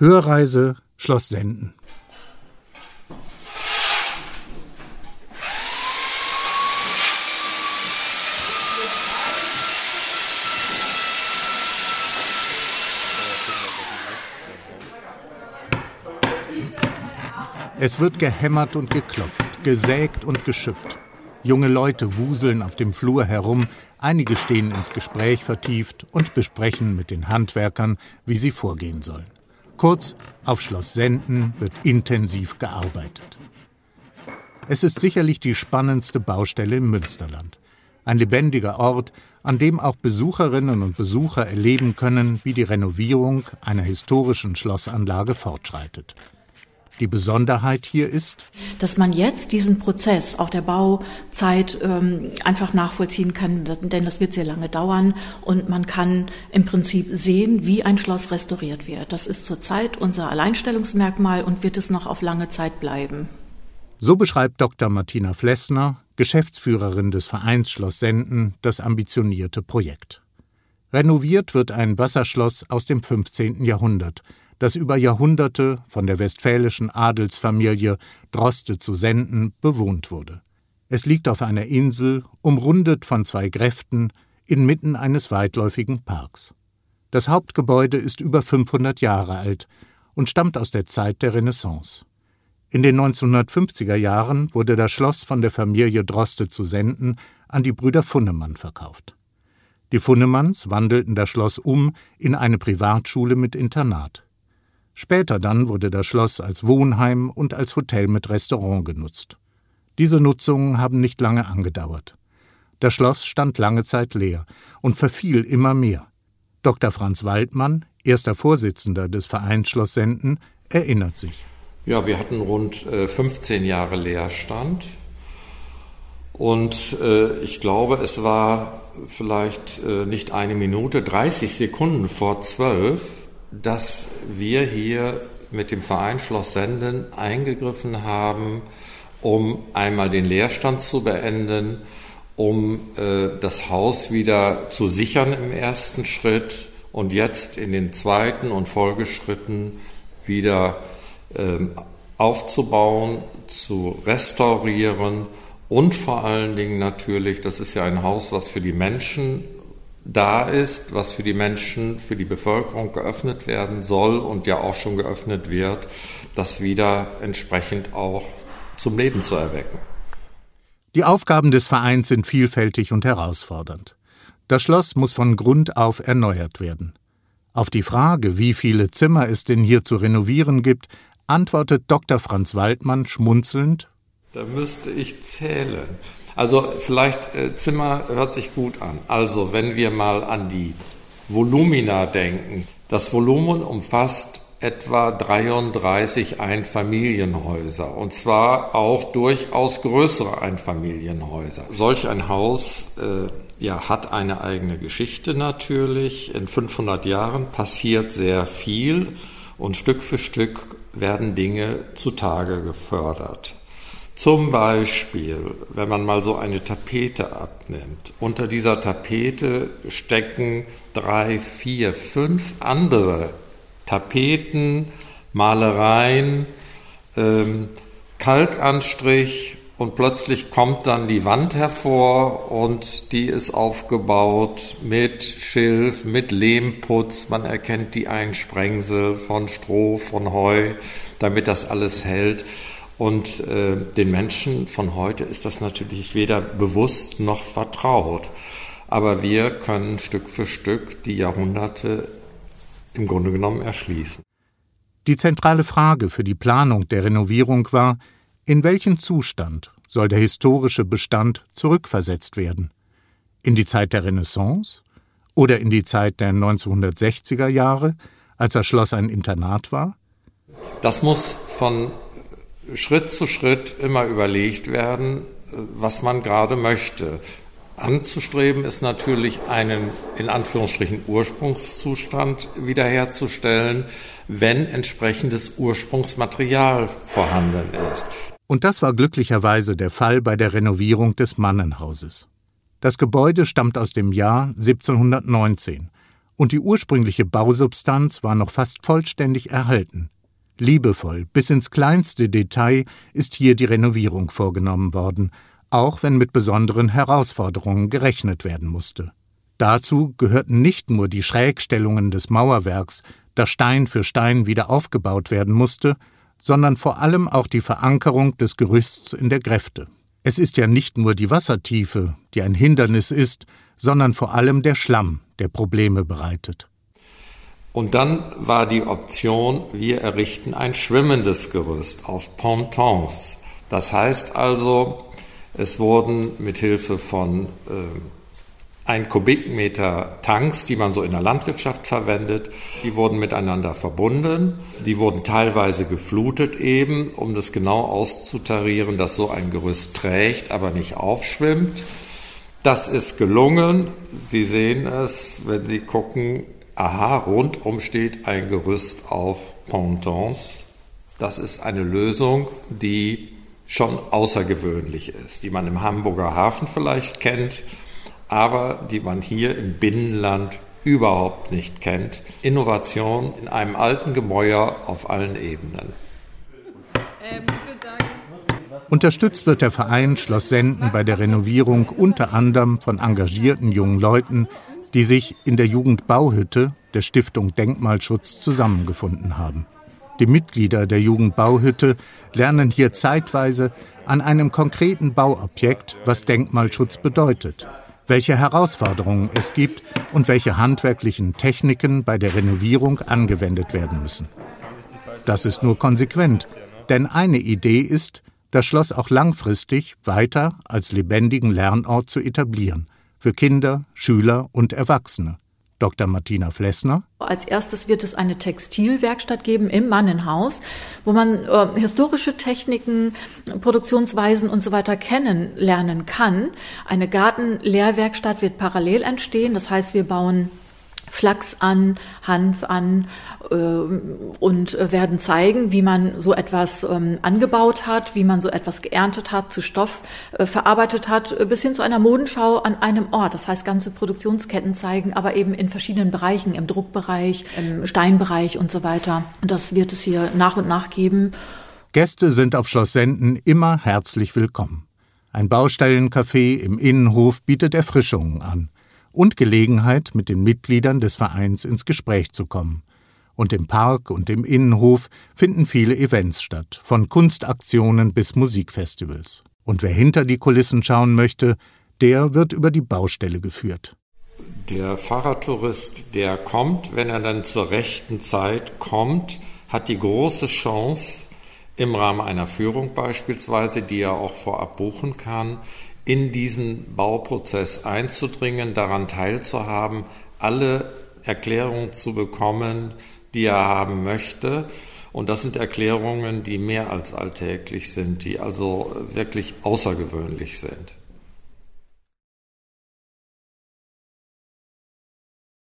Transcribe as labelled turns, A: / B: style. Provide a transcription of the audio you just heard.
A: Hörreise Schloss Senden. Es wird gehämmert und geklopft, gesägt und geschüppt. Junge Leute wuseln auf dem Flur herum, einige stehen ins Gespräch vertieft und besprechen mit den Handwerkern, wie sie vorgehen sollen. Kurz, auf Schloss Senden wird intensiv gearbeitet. Es ist sicherlich die spannendste Baustelle im Münsterland. Ein lebendiger Ort, an dem auch Besucherinnen und Besucher erleben können, wie die Renovierung einer historischen Schlossanlage fortschreitet. Die Besonderheit hier ist,
B: dass man jetzt diesen Prozess auch der Bauzeit ähm, einfach nachvollziehen kann, denn das wird sehr lange dauern und man kann im Prinzip sehen, wie ein Schloss restauriert wird. Das ist zurzeit unser Alleinstellungsmerkmal und wird es noch auf lange Zeit bleiben.
A: So beschreibt Dr. Martina Flessner, Geschäftsführerin des Vereins Schloss Senden, das ambitionierte Projekt. Renoviert wird ein Wasserschloss aus dem 15. Jahrhundert, das über Jahrhunderte von der westfälischen Adelsfamilie Droste zu Senden bewohnt wurde. Es liegt auf einer Insel, umrundet von zwei Gräften, inmitten eines weitläufigen Parks. Das Hauptgebäude ist über 500 Jahre alt und stammt aus der Zeit der Renaissance. In den 1950er Jahren wurde das Schloss von der Familie Droste zu Senden an die Brüder Funnemann verkauft. Die Funnemanns wandelten das Schloss um in eine Privatschule mit Internat. Später dann wurde das Schloss als Wohnheim und als Hotel mit Restaurant genutzt. Diese Nutzungen haben nicht lange angedauert. Das Schloss stand lange Zeit leer und verfiel immer mehr. Dr. Franz Waldmann, erster Vorsitzender des Vereins Schloss Senden, erinnert sich.
C: Ja, wir hatten rund 15 äh, Jahre Leerstand. Und äh, ich glaube, es war vielleicht äh, nicht eine Minute, 30 Sekunden vor zwölf, dass wir hier mit dem Verein Schloss Senden eingegriffen haben, um einmal den Leerstand zu beenden, um äh, das Haus wieder zu sichern im ersten Schritt und jetzt in den zweiten und Folgeschritten wieder äh, aufzubauen, zu restaurieren und vor allen Dingen natürlich, das ist ja ein Haus, was für die Menschen da ist, was für die Menschen, für die Bevölkerung geöffnet werden soll und ja auch schon geöffnet wird, das wieder entsprechend auch zum Leben zu erwecken.
A: Die Aufgaben des Vereins sind vielfältig und herausfordernd. Das Schloss muss von Grund auf erneuert werden. Auf die Frage, wie viele Zimmer es denn hier zu renovieren gibt, antwortet Dr. Franz Waldmann schmunzelnd
C: Da müsste ich zählen. Also vielleicht äh, Zimmer hört sich gut an. Also wenn wir mal an die Volumina denken. Das Volumen umfasst etwa 33 Einfamilienhäuser und zwar auch durchaus größere Einfamilienhäuser. Solch ein Haus äh, ja, hat eine eigene Geschichte natürlich. In 500 Jahren passiert sehr viel und Stück für Stück werden Dinge zutage gefördert. Zum Beispiel, wenn man mal so eine Tapete abnimmt, unter dieser Tapete stecken drei, vier, fünf andere Tapeten, Malereien, ähm, Kalkanstrich und plötzlich kommt dann die Wand hervor und die ist aufgebaut mit Schilf, mit Lehmputz. Man erkennt die Einsprengsel von Stroh, von Heu, damit das alles hält. Und äh, den Menschen von heute ist das natürlich weder bewusst noch vertraut. Aber wir können Stück für Stück die Jahrhunderte im Grunde genommen erschließen.
A: Die zentrale Frage für die Planung der Renovierung war, in welchen Zustand soll der historische Bestand zurückversetzt werden? In die Zeit der Renaissance oder in die Zeit der 1960er Jahre, als das Schloss ein Internat war?
C: Das muss von Schritt zu Schritt immer überlegt werden, was man gerade möchte. Anzustreben ist natürlich einen in Anführungsstrichen Ursprungszustand wiederherzustellen, wenn entsprechendes Ursprungsmaterial vorhanden ist.
A: Und das war glücklicherweise der Fall bei der Renovierung des Mannenhauses. Das Gebäude stammt aus dem Jahr 1719 Und die ursprüngliche Bausubstanz war noch fast vollständig erhalten. Liebevoll, bis ins kleinste Detail ist hier die Renovierung vorgenommen worden, auch wenn mit besonderen Herausforderungen gerechnet werden musste. Dazu gehörten nicht nur die Schrägstellungen des Mauerwerks, das Stein für Stein wieder aufgebaut werden musste, sondern vor allem auch die Verankerung des Gerüsts in der Gräfte. Es ist ja nicht nur die Wassertiefe, die ein Hindernis ist, sondern vor allem der Schlamm, der Probleme bereitet.
C: Und dann war die Option, wir errichten ein schwimmendes Gerüst auf Pontons. Das heißt also, es wurden mit Hilfe von äh, ein Kubikmeter Tanks, die man so in der Landwirtschaft verwendet, die wurden miteinander verbunden. Die wurden teilweise geflutet eben, um das genau auszutarieren, dass so ein Gerüst trägt, aber nicht aufschwimmt. Das ist gelungen. Sie sehen es, wenn Sie gucken, aha, rundum steht ein Gerüst auf Pontons. Das ist eine Lösung, die schon außergewöhnlich ist, die man im Hamburger Hafen vielleicht kennt, aber die man hier im Binnenland überhaupt nicht kennt. Innovation in einem alten Gemäuer auf allen Ebenen.
A: Ähm, Unterstützt wird der Verein Schloss Senden bei der Renovierung unter anderem von engagierten jungen Leuten, die sich in der Jugendbauhütte der Stiftung Denkmalschutz zusammengefunden haben. Die Mitglieder der Jugendbauhütte lernen hier zeitweise an einem konkreten Bauobjekt, was Denkmalschutz bedeutet, welche Herausforderungen es gibt und welche handwerklichen Techniken bei der Renovierung angewendet werden müssen. Das ist nur konsequent, denn eine Idee ist, das Schloss auch langfristig weiter als lebendigen Lernort zu etablieren – für Kinder, Schüler und Erwachsene. Dr. Martina Flessner.
B: Als erstes wird es eine Textilwerkstatt geben im Mannenhaus, wo man äh, historische Techniken, Produktionsweisen und so weiter kennenlernen kann. Eine Gartenlehrwerkstatt wird parallel entstehen. Das heißt, wir bauen Flachs an, Hanf an äh, und werden zeigen, wie man so etwas ähm, angebaut hat, wie man so etwas geerntet hat, zu Stoff äh, verarbeitet hat, äh, bis hin zu einer Modenschau an einem Ort. Das heißt, ganze Produktionsketten zeigen, aber eben in verschiedenen Bereichen, im Druckbereich, im Steinbereich und so weiter. Und das wird es hier nach und nach geben.
A: Gäste sind auf Schloss Senden immer herzlich willkommen. Ein Baustellencafé im Innenhof bietet Erfrischungen an und Gelegenheit, mit den Mitgliedern des Vereins ins Gespräch zu kommen. Und im Park und im Innenhof finden viele Events statt, von Kunstaktionen bis Musikfestivals. Und wer hinter die Kulissen schauen möchte, der wird über die Baustelle geführt.
C: Der Fahrradtourist, der kommt, wenn er dann zur rechten Zeit kommt, hat die große Chance, im Rahmen einer Führung beispielsweise, die er auch vorab buchen kann, in diesen Bauprozess einzudringen, daran teilzuhaben, alle Erklärungen zu bekommen, die er haben möchte. Und das sind Erklärungen, die mehr als alltäglich sind, die also wirklich außergewöhnlich sind.